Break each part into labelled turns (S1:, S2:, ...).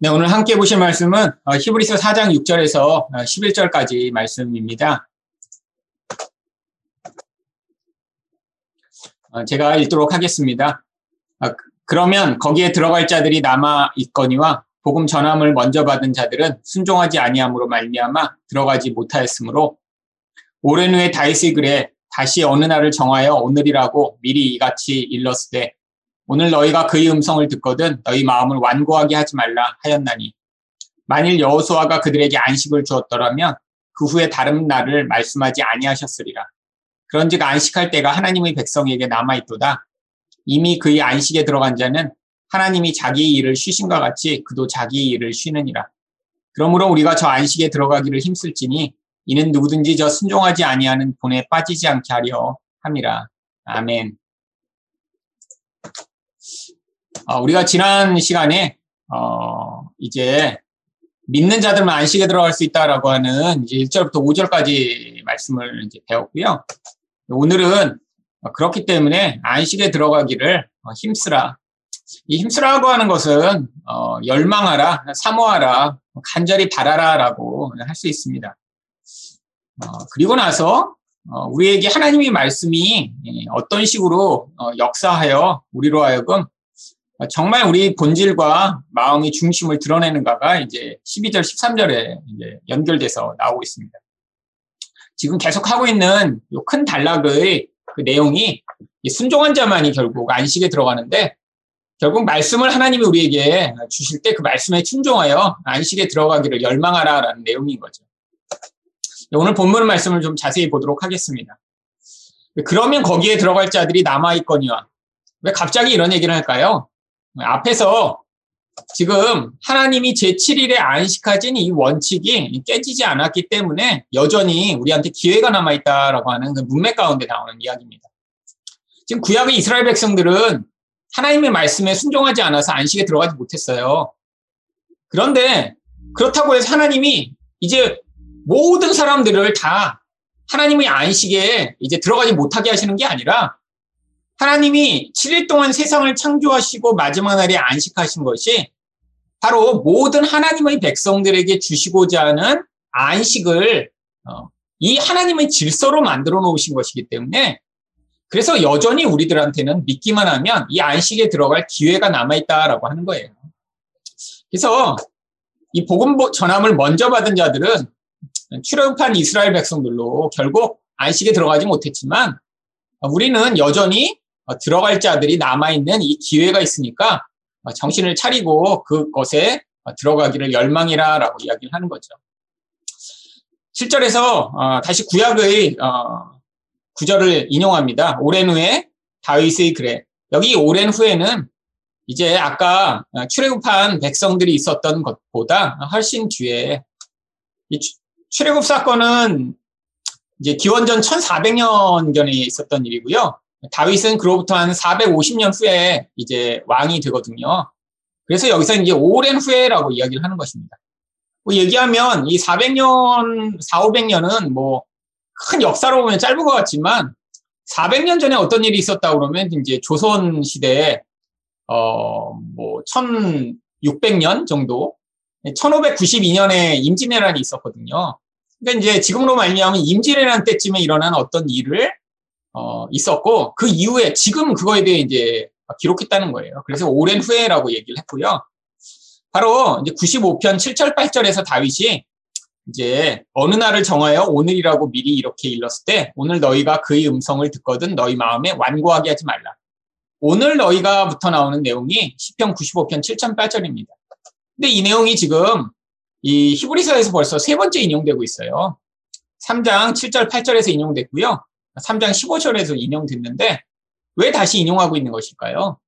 S1: 네, 오늘 함께 보실 말씀은 어, 히브리서 4장 6절에서 11절까지 어, 말씀입니다. 어, 제가 읽도록 하겠습니다. 그러면 거기에 들어갈 자들이 남아 있거니와 복음 전함을 먼저 받은 자들은 순종하지 아니함으로 말미암아 들어가지 못하였으므로 오랜 후에 다윗이 그래 다시 어느 날을 정하여 오늘이라고 미리 이같이 일렀으되 오늘 너희가 그의 음성을 듣거든 너희 마음을 완고하게 하지 말라 하였나니 만일 여호수아가 그들에게 안식을 주었더라면 그 후에 다른 날을 말씀하지 아니하셨으리라. 그런즉 안식할 때가 하나님의 백성에게 남아 있도다. 이미 그의 안식에 들어간 자는 하나님이 자기 일을 쉬신과 같이 그도 자기 일을 쉬느니라. 그러므로 우리가 저 안식에 들어가기를 힘쓸지니 이는 누구든지 저 순종하지 아니하는 본에 빠지지 않게 하려 함이라. 아멘. 어, 우리가 지난 시간에 어, 이제 믿는 자들만 안식에 들어갈 수 있다라고 하는 이제 1절부터 5절까지 말씀을 이제 배웠고요. 오늘은 그렇기 때문에 안식에 들어가기를 어, 힘쓰라. 이 힘쓰라고 하는 것은 어, 열망하라, 사모하라, 간절히 바라라라고 할 수 있습니다. 어, 그리고 나서 어, 우리에게 하나님의 말씀이 어떤 식으로 어, 역사하여 우리로 하여금 정말 우리 본질과 마음의 중심을 드러내는가가 이제 12절, 13절에 이제 연결돼서 나오고 있습니다. 지금 계속 하고 있는 큰 단락의 그 내용이 순종한 자만이 결국 안식에 들어가는데 결국 말씀을 하나님이 우리에게 주실 때 그 말씀에 순종하여 안식에 들어가기를 열망하라라는 내용인 거죠. 오늘 본문 말씀을 좀 자세히 보도록 하겠습니다. 그러면 거기에 들어갈 자들이 남아있거니와 왜 갑자기 이런 얘기를 할까요? 앞에서 지금 하나님이 제7일에 안식하진 이 원칙이 깨지지 않았기 때문에 여전히 우리한테 기회가 남아있다라고 하는 그 문맥 가운데 나오는 이야기입니다. 지금 구약의 이스라엘 백성들은 하나님의 말씀에 순종하지 않아서 안식에 들어가지 못했어요. 그런데 그렇다고 해서 하나님이 이제 모든 사람들을 다 하나님의 안식에 이제 들어가지 못하게 하시는 게 아니라 하나님이 7일 동안 세상을 창조하시고 마지막 날에 안식하신 것이 바로 모든 하나님의 백성들에게 주시고자 하는 안식을 어, 이 하나님의 질서로 만들어 놓으신 것이기 때문에 그래서 여전히 우리들한테는 믿기만 하면 이 안식에 들어갈 기회가 남아있다라고 하는 거예요. 그래서 이 복음 전함을 먼저 받은 자들은 출애굽한 이스라엘 백성들로 결국 안식에 들어가지 못했지만 우리는 여전히 들어갈 자들이 남아있는 이 기회가 있으니까 정신을 차리고 그것에 들어가기를 열망이라 라고 이야기를 하는 거죠. 7절에서 어, 다시 구약의 어, 구절을 인용합니다. 오랜 후에 다윗의 그래. 여기 오랜 후에는 이제 아까 출애굽한 백성들이 있었던 것보다 훨씬 뒤에 출애굽 사건은 이제 기원전 1400년 전에 있었던 일이고요. 다윗은 그로부터 한 450년 후에 이제 왕이 되거든요. 그래서 여기서 이제 오랜 후에라고 이야기를 하는 것입니다. 뭐 얘기하면 이 400년, 4, 500년은 뭐 큰 역사로 보면 짧은 것 같지만 400년 전에 어떤 일이 있었다 그러면 이제 조선 시대에 어뭐 1600년 정도 1592년에 임진왜란이 있었거든요. 그러니까 이제 지금으로 말미암은 임진왜란 때쯤에 일어난 어떤 일을 어, 있었고 그 이후에 지금 그거에 대해 이제 기록했다는 거예요. 그래서 오랜 후에라고 얘기를 했고요. 바로 이제 95편 7절 8절에서 다윗이 이제 어느 날을 정하여 오늘이라고 미리 이렇게 일렀을 때 오늘 너희가 그의 음성을 듣거든 너희 마음에 완고하게 하지 말라. 오늘 너희가부터 나오는 내용이 10편 95편 7절 8절입니다. 근데 이 내용이 지금 이 히브리서에서 벌써 세 번째 인용되고 있어요. 3장 7절 8절에서 인용됐고요. 3장 15절에서 인용됐는데 왜 다시 인용하고 있는 것일까요?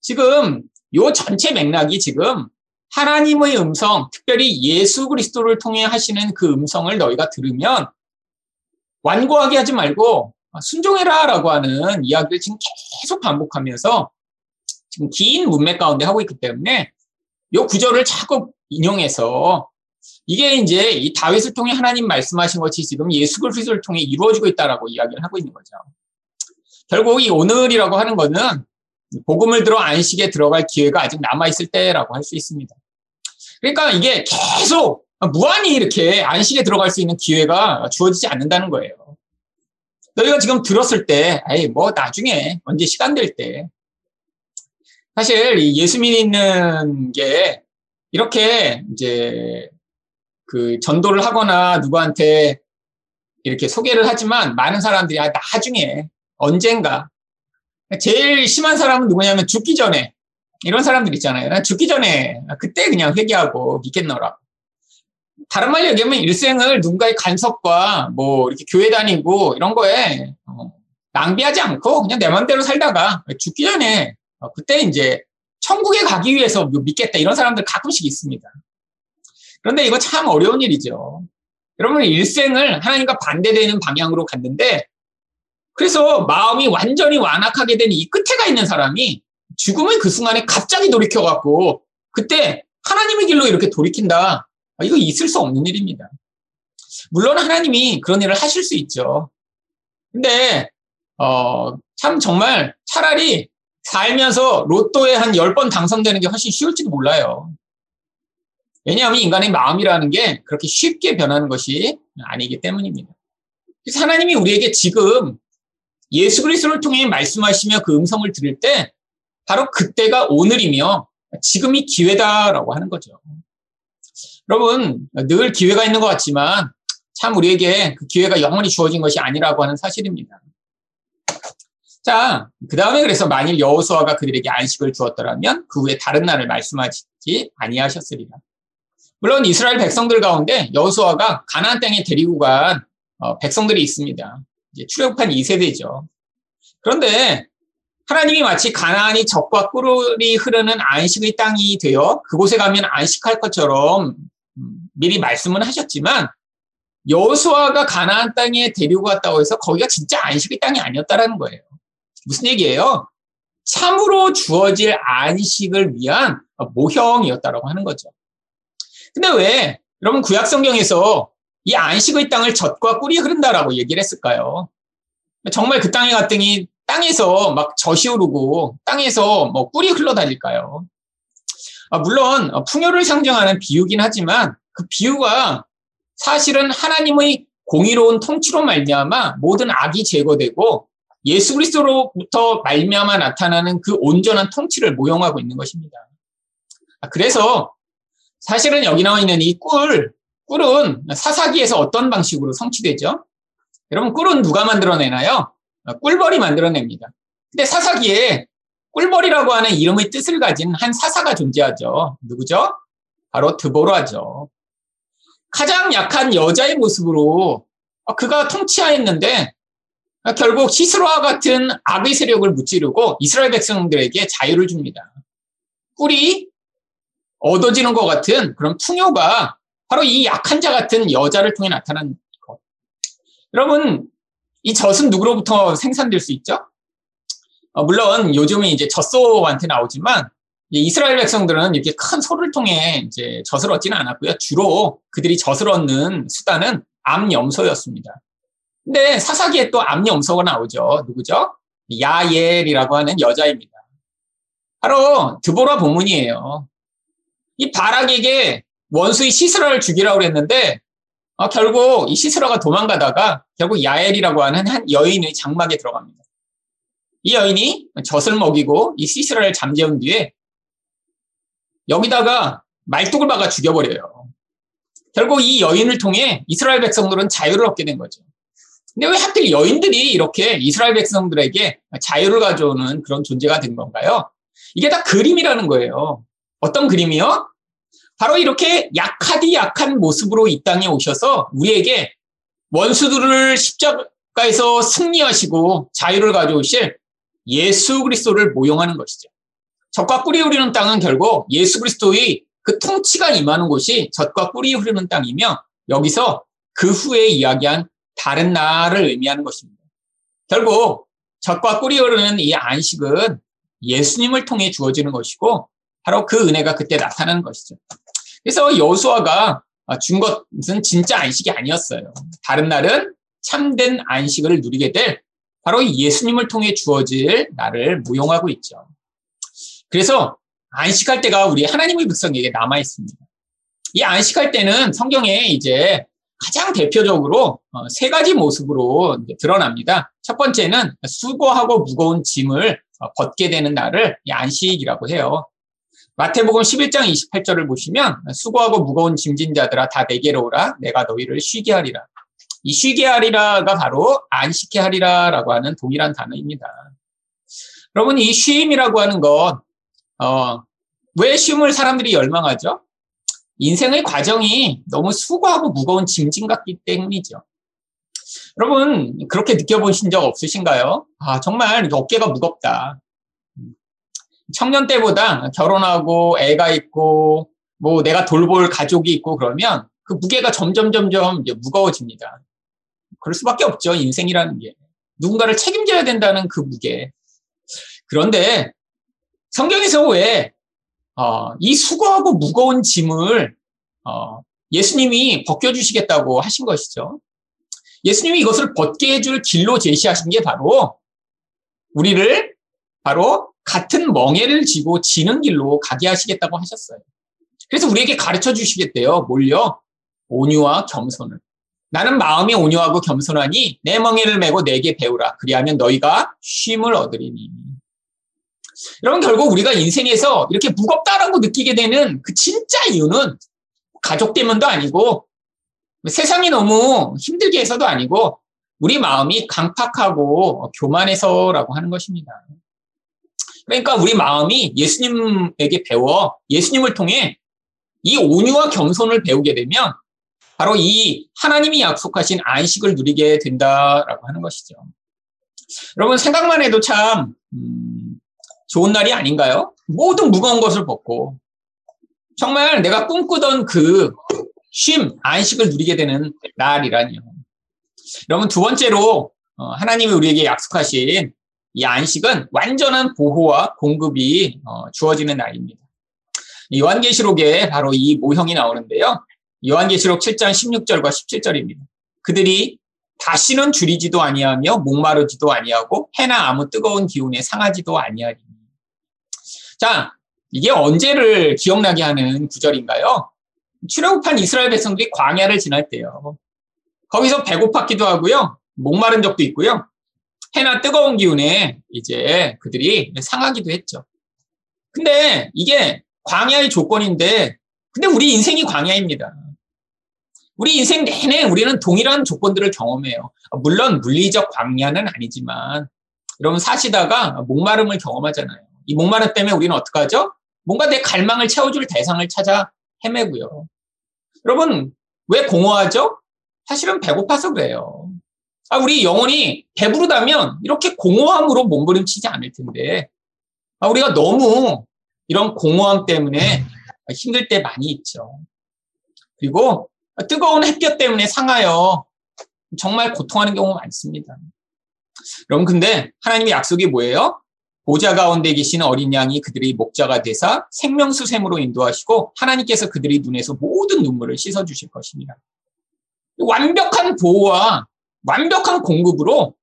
S1: 지금 요 전체 맥락이 지금 하나님의 음성, 특별히 예수 그리스도를 통해 하시는 그 음성을 너희가 들으면 완고하게 하지 말고 순종해라라고 하는 이야기를 지금 계속 반복하면서 지금 긴 문맥 가운데 하고 있기 때문에 요 구절을 자꾸 인용해서 이게 이제 이 다윗을 통해 하나님 말씀하신 것이 지금 예수 그리스도를 통해 이루어지고 있다라고 이야기를 하고 있는 거죠. 결국 이 오늘이라고 하는 거는 복음을 들어 안식에 들어갈 기회가 아직 남아 있을 때라고 할 수 있습니다. 그러니까 이게 계속 무한히 이렇게 안식에 들어갈 수 있는 기회가 주어지지 않는다는 거예요. 너희가 지금 들었을 때, 에이, 뭐, 나중에, 언제 시간 될 때. 사실, 예수 믿는 게, 이렇게, 이제, 그, 전도를 하거나 누구한테 이렇게 소개를 하지만, 많은 사람들이, 아, 나중에, 언젠가. 제일 심한 사람은 누구냐면, 죽기 전에. 이런 사람들 있잖아요. 죽기 전에, 그때 그냥 회개하고 믿겠노라. 다른 말로 얘기하면 일생을 누군가의 간섭과 뭐 이렇게 교회 다니고 이런 거에 어, 낭비하지 않고 그냥 내 맘대로 살다가 죽기 전에 어, 그때 이제 천국에 가기 위해서 믿겠다 이런 사람들 가끔씩 있습니다. 그런데 이거 참 어려운 일이죠. 여러분 일생을 하나님과 반대되는 방향으로 갔는데 그래서 마음이 완전히 완악하게 된 이 끝에 가 있는 사람이 죽음의 그 순간에 갑자기 돌이켜갖고 그때 하나님의 길로 이렇게 돌이킨다. 아, 이거 있을 수 없는 일입니다. 물론 하나님이 그런 일을 하실 수 있죠. 근데 어, 참 정말 차라리 살면서 로또에 한 10번 당선되는 게 훨씬 쉬울지도 몰라요. 왜냐하면 인간의 마음이라는 게 그렇게 쉽게 변하는 것이 아니기 때문입니다. 그래서 하나님이 우리에게 지금 예수 그리스도를 통해 말씀하시며 그 음성을 들을 때 바로 그때가 오늘이며 지금이 기회다라고 하는 거죠. 여러분, 늘 기회가 있는 것 같지만 참 우리에게 그 기회가 영원히 주어진 것이 아니라고 하는 사실입니다. 자, 그 다음에 그래서 만일 여호수아가 그들에게 안식을 주었더라면 그 후에 다른 날을 말씀하지 아니하셨으리라. 물론 이스라엘 백성들 가운데 여호수아가 가나안 땅에 데리고 간 어, 백성들이 있습니다. 이제 출애굽한 2세대죠. 그런데 하나님이 마치 가나안이 적과 꿀이 흐르는 안식의 땅이 되어 그곳에 가면 안식할 것처럼 미리 말씀은 하셨지만 여호수아가 가나안 땅에 데리고 갔다고 해서 거기가 진짜 안식의 땅이 아니었다라는 거예요. 무슨 얘기예요? 참으로 주어질 안식을 위한 모형이었다라고 하는 거죠. 근데 왜 여러분 구약 성경에서 이 안식의 땅을 젖과 꿀이 흐른다라고 얘기를 했을까요? 정말 그 땅에 갔더니 땅에서 막 젖이 오르고 땅에서 뭐 꿀이 흘러다닐까요? 아, 물론 풍요를 상징하는 비유긴 하지만 그 비유가 사실은 하나님의 공의로운 통치로 말미암아 모든 악이 제거되고 예수 그리스도로부터 말미암아 나타나는 그 온전한 통치를 모형하고 있는 것입니다. 아, 그래서 사실은 여기 나와 있는 이 꿀, 꿀은 사사기에서 어떤 방식으로 성취되죠? 여러분 꿀은 누가 만들어내나요? 아, 꿀벌이 만들어냅니다. 근데 사사기에 꿀벌이라고 하는 이름의 뜻을 가진 한 사사가 존재하죠. 누구죠? 바로 드보라죠. 가장 약한 여자의 모습으로 그가 통치하였는데 결국 시스로와 같은 악의 세력을 무찌르고 이스라엘 백성들에게 자유를 줍니다. 꿀이 얻어지는 것 같은 그런 풍요가 바로 이 약한 자 같은 여자를 통해 나타난 것. 여러분, 이 젖은 누구로부터 생산될 수 있죠? 어, 물론 요즘은 이제 젖소한테 나오지만 이스라엘 백성들은 이렇게 큰 소를 통해 이제 젖을 얻지는 않았고요. 주로 그들이 젖을 얻는 수단은 암염소였습니다. 근데 사사기에 또 암염소가 나오죠. 누구죠? 야엘이라고 하는 여자입니다. 바로 드보라 본문이에요. 이 바락에게 원수의 시스라를 죽이라고 그랬는데 어, 결국 이 시스라가 도망가다가 결국 야엘이라고 하는 한 여인의 장막에 들어갑니다. 이 여인이 젖을 먹이고 이 시스라를 잠재운 뒤에 여기다가 말뚝을 박아 죽여버려요. 결국 이 여인을 통해 이스라엘 백성들은 자유를 얻게 된 거죠. 근데 왜 하필 여인들이 이렇게 이스라엘 백성들에게 자유를 가져오는 그런 존재가 된 건가요? 이게 다 그림이라는 거예요. 어떤 그림이요? 바로 이렇게 약하디 약한 모습으로 이 땅에 오셔서 우리에게 원수들을 십자가에서 승리하시고 자유를 가져오실 예수 그리스도를 모용하는 것이죠. 젖과 꿀이 흐르는 땅은 결국 예수 그리스도의 그 통치가 임하는 곳이 젖과 꿀이 흐르는 땅이며 여기서 그 후에 이야기한 다른 나라를 의미하는 것입니다. 결국 젖과 꿀이 흐르는 이 안식은 예수님을 통해 주어지는 것이고 바로 그 은혜가 그때 나타나는 것이죠. 그래서 여수아가 준 것은 진짜 안식이 아니었어요. 다른 날은 참된 안식을 누리게 될 바로 예수님을 통해 주어질 나를 무용하고 있죠. 그래서 안식할 때가 우리 하나님의 백성에게 남아 있습니다. 이 안식할 때는 성경에 이제 가장 대표적으로 어, 세 가지 모습으로 드러납니다. 첫 번째는 수고하고 무거운 짐을 어, 벗게 되는 날을 안식이라고 해요. 마태복음 11장 28절을 보시면 수고하고 무거운 짐진 자들아 다 내게로 오라 내가 너희를 쉬게 하리라. 이 쉬게 하리라가 바로 안식케 하리라라고 하는 동일한 단어입니다. 여러분 이 쉼이라고 하는 것, 어, 왜 쉼을 사람들이 열망하죠? 인생의 과정이 너무 수고하고 무거운 짐진 같기 때문이죠. 여러분 그렇게 느껴보신 적 없으신가요? 아 정말 어깨가 무겁다. 청년 때보다 결혼하고 애가 있고 뭐 내가 돌볼 가족이 있고 그러면 그 무게가 점점 점점 무거워집니다. 그럴 수밖에 없죠. 인생이라는 게. 누군가를 책임져야 된다는 그 무게. 그런데 성경에서 왜, 어, 이 수고하고 무거운 짐을, 어, 예수님이 벗겨주시겠다고 하신 것이죠. 예수님이 이것을 벗게 해줄 길로 제시하신 게 바로 우리를 바로 같은 멍해를 지고 지는 길로 가게 하시겠다고 하셨어요. 그래서 우리에게 가르쳐 주시겠대요. 뭘요? 온유와 겸손을. 나는 마음이 온유하고 겸손하니 내 멍에를 메고 내게 배우라. 그리하면 너희가 쉼을 얻으리니. 여러분 결국 우리가 인생에서 이렇게 무겁다라고 느끼게 되는 그 진짜 이유는 가족 때문도 아니고 세상이 너무 힘들게 해서도 아니고 우리 마음이 강팍하고 교만해서라고 하는 것입니다. 그러니까 우리 마음이 예수님에게 배워 예수님을 통해 이 온유와 겸손을 배우게 되면 바로 이 하나님이 약속하신 안식을 누리게 된다라고 하는 것이죠. 여러분 생각만 해도 참 음, 좋은 날이 아닌가요? 모든 무거운 것을 벗고 정말 내가 꿈꾸던 그 쉼, 안식을 누리게 되는 날이라니요. 여러분 두 번째로 어, 하나님이 우리에게 약속하신 이 안식은 완전한 보호와 공급이 어, 주어지는 날입니다. 요한계시록에 바로 이 모형이 나오는데요. 요한계시록 7장 16절과 17절입니다. 그들이 다시는 줄이지도 아니하며 목마르지도 아니하고 해나 아무 뜨거운 기운에 상하지도 아니하리. 자, 이게 언제를 기억나게 하는 구절인가요? 출애굽한 이스라엘 백성들이 광야를 지날 때요. 거기서 배고팠기도 하고요. 목마른 적도 있고요. 해나 뜨거운 기운에 이제 그들이 상하기도 했죠. 근데 이게 광야의 조건인데, 근데 우리 인생이 광야입니다. 우리 인생 내내 우리는 동일한 조건들을 경험해요. 물론 물리적 광야는 아니지만 여러분 사시다가 목마름을 경험하잖아요. 이 목마름 때문에 우리는 어떡 하죠? 뭔가 내 갈망을 채워줄 대상을 찾아 헤매고요. 여러분 왜 공허하죠? 사실은 배고파서 그래요. 아, 우리 영혼이 배부르다면 이렇게 공허함으로 몸부림치지 않을 텐데 아, 우리가 너무 이런 공허함 때문에 힘들 때 많이 있죠. 그리고 뜨거운 햇볕 때문에 상하여 정말 고통하는 경우가 많습니다. 여러분 근데 하나님의 약속이 뭐예요? 보좌 가운데 계신 어린 양이 그들의 목자가 되사 생명수샘으로 인도하시고 하나님께서 그들의 눈에서 모든 눈물을 씻어 주실 것입니다. 완벽한 보호와 완벽한 공급으로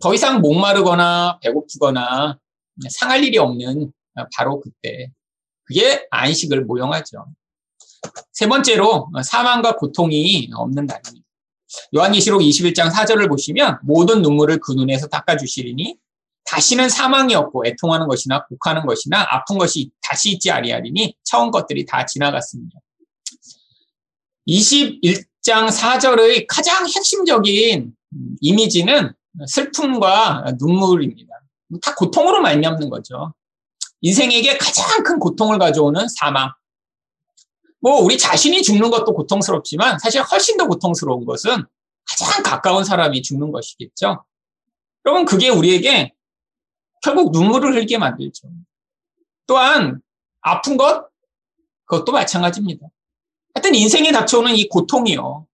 S1: 더 이상 목마르거나 배고프거나 상할 일이 없는 바로 그때 그게 안식을 모형하죠. 세 번째로 사망과 고통이 없는 날입니다. 요한계시록 21장 4절을 보시면 모든 눈물을 그 눈에서 닦아주시리니 다시는 사망이 없고 애통하는 것이나 곡하는 것이나 아픈 것이 다시 있지 아니하리니 처음 것들이 다 지나갔습니다. 21 장 4절의 가장 핵심적인 이미지는 슬픔과 눈물입니다. 다 고통으로 말미암는 거죠. 인생에게 가장 큰 고통을 가져오는 사망. 뭐 우리 자신이 죽는 것도 고통스럽지만 사실 훨씬 더 고통스러운 것은 가장 가까운 사람이 죽는 것이겠죠. 여러분 그게 우리에게 결국 눈물을 흘게 만들죠. 또한 아픈 것 그것도 마찬가지입니다. 하여튼 인생에 닥쳐오는 이 고통이요.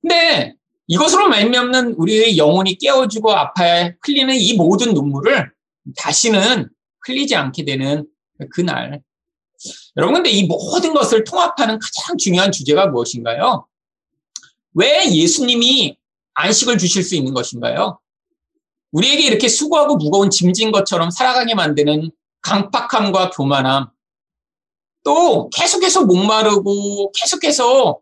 S1: 근데 이것으로 말미암는 우리의 영혼이 깨어지고 아파야 흘리는 이 모든 눈물을 다시는 흘리지 않게 되는 그날 여러분, 근데 이 모든 것을 통합하는 가장 중요한 주제가 무엇인가요? 왜 예수님이 안식을 주실 수 있는 것인가요? 우리에게 이렇게 수고하고 무거운 짐진 것처럼 살아가게 만드는 강팍함과 교만함. 또 계속해서 목마르고 계속해서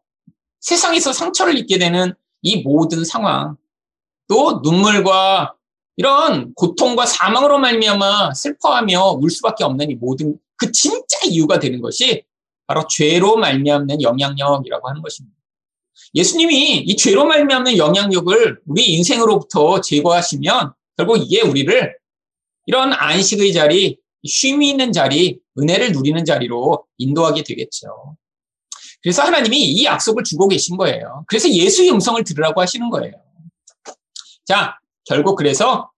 S1: 세상에서 상처를 입게 되는 이 모든 상황, 또 눈물과 이런 고통과 사망으로 말미암아 슬퍼하며 울 수밖에 없는 이 모든 그 진짜 이유가 되는 것이 바로 죄로 말미암는 영향력이라고 하는 것입니다. 예수님이 이 죄로 말미암는 영향력을 우리 인생으로부터 제거하시면 결국 이게 우리를 이런 안식의 자리, 쉼이 있는 자리, 은혜를 누리는 자리로 인도하게 되겠죠. 그래서 하나님이 이 약속을 주고 계신 거예요. 그래서 예수의 음성을 들으라고 하시는 거예요. 자, 결국 그래서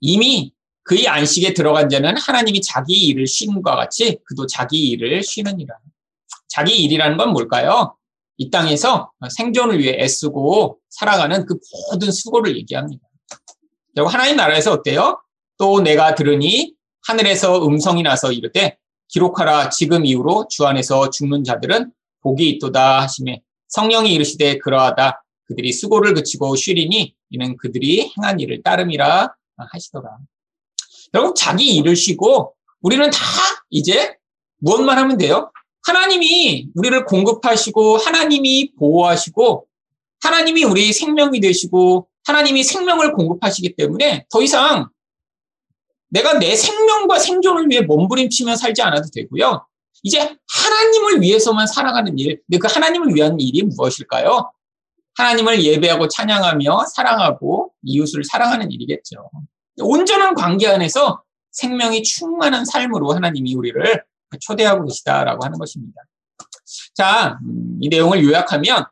S1: 이미 그의 안식에 들어간 자는 하나님이 자기 일을 쉰과 같이 그도 자기 일을 쉬느니라. 자기 일이라는 건 뭘까요? 이 땅에서 생존을 위해 애쓰고 살아가는 그 모든 수고를 얘기합니다. 결국 하나님 나라에서 어때요? 또 내가 들으니 하늘에서 음성이 나서 이르되 기록하라 지금 이후로 주 안에서 죽는 자들은 복이 있도다 하심에 성령이 이르시되 그러하다 그들이 수고를 그치고 쉬리니 이는 그들이 행한 일을 따름이라 하시더라. 결국 자기 일을 쉬고 우리는 다 이제 무엇만 하면 돼요? 하나님이 우리를 공급하시고 하나님이 보호하시고 하나님이 우리 생명이 되시고 하나님이 생명을 공급하시기 때문에 더 이상 내가 내 생명과 생존을 위해 몸부림치며 살지 않아도 되고요. 이제 하나님을 위해서만 살아가는 일, 근데 그 하나님을 위한 일이 무엇일까요? 하나님을 예배하고 찬양하며 사랑하고 이웃을 사랑하는 일이겠죠. 온전한 관계 안에서 생명이 충만한 삶으로 하나님이 우리를 초대하고 계시다라고 하는 것입니다. 자, 음, 이 내용을 요약하면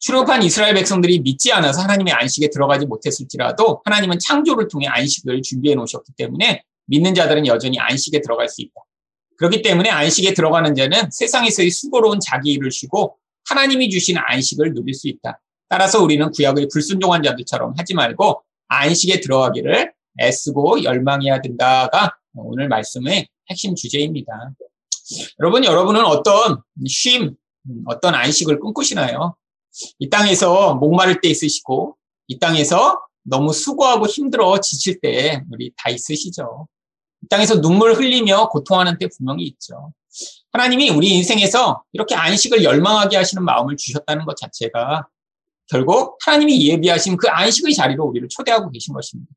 S1: 출애굽한 이스라엘 백성들이 믿지 않아서 하나님의 안식에 들어가지 못했을지라도 하나님은 창조를 통해 안식을 준비해 놓으셨기 때문에 믿는 자들은 여전히 안식에 들어갈 수 있다. 그렇기 때문에 안식에 들어가는 자는 세상에서의 수고로운 자기 일을 쉬고 하나님이 주신 안식을 누릴 수 있다. 따라서 우리는 구약의 불순종한 자들처럼 하지 말고 안식에 들어가기를 애쓰고 열망해야 된다가 오늘 말씀의 핵심 주제입니다. 여러분, 여러분은 어떤 쉼, 어떤 안식을 꿈꾸시나요? 이 땅에서 목마를 때 있으시고, 이 땅에서 너무 수고하고 힘들어 지칠 때 우리 다 있으시죠. 이 땅에서 눈물 흘리며 고통하는 때 분명히 있죠. 하나님이 우리 인생에서 이렇게 안식을 열망하게 하시는 마음을 주셨다는 것 자체가 결국 하나님이 예비하신 그 안식의 자리로 우리를 초대하고 계신 것입니다.